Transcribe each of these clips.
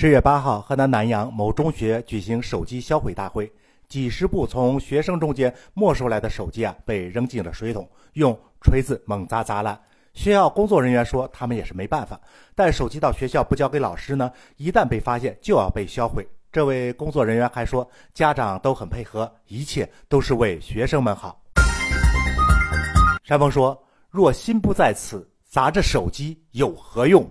十月八号，河南南阳某中学举行手机销毁大会，几十部从学生中间没收来的手机啊，被扔进了水桶，用锤子猛砸砸烂。学校工作人员说，他们也是没办法，带手机到学校不交给老师呢，一旦被发现就要被销毁。这位工作人员还说，家长都很配合，一切都是为学生们好。山峰说：“若心不在此，砸着手机有何用？”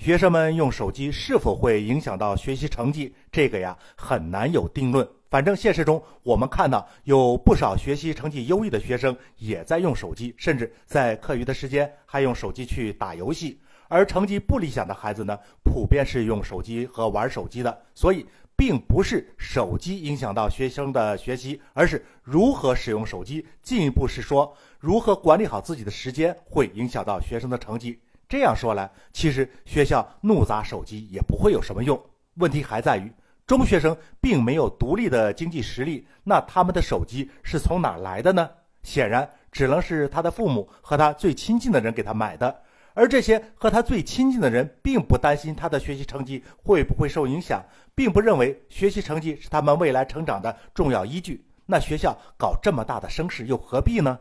学生们用手机是否会影响到学习成绩？这个呀很难有定论。反正现实中我们看到有不少学习成绩优异的学生也在用手机，甚至在课余的时间还用手机去打游戏。而成绩不理想的孩子呢，普遍是用手机和玩手机的。所以，并不是手机影响到学生的学习，而是如何使用手机。进一步是说，如何管理好自己的时间，会影响到学生的成绩。这样说来，其实学校怒砸手机也不会有什么用。问题还在于，中学生并没有独立的经济实力，那他们的手机是从哪来的呢？显然，只能是他的父母和他最亲近的人给他买的。而这些和他最亲近的人，并不担心他的学习成绩会不会受影响，并不认为学习成绩是他们未来成长的重要依据。那学校搞这么大的声势，又何必呢？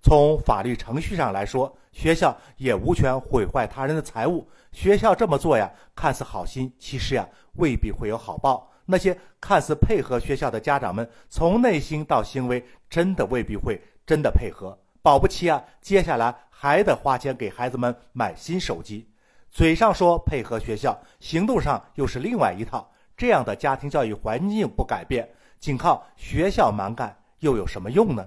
从法律程序上来说，学校也无权毁坏他人的财物。学校这么做呀，看似好心，其实呀未必会有好报。那些看似配合学校的家长们，从内心到行为，真的未必会真的配合。保不齐啊，接下来还得花钱给孩子们买新手机。嘴上说配合学校，行动上又是另外一套。这样的家庭教育环境不改变，仅靠学校蛮干又有什么用呢？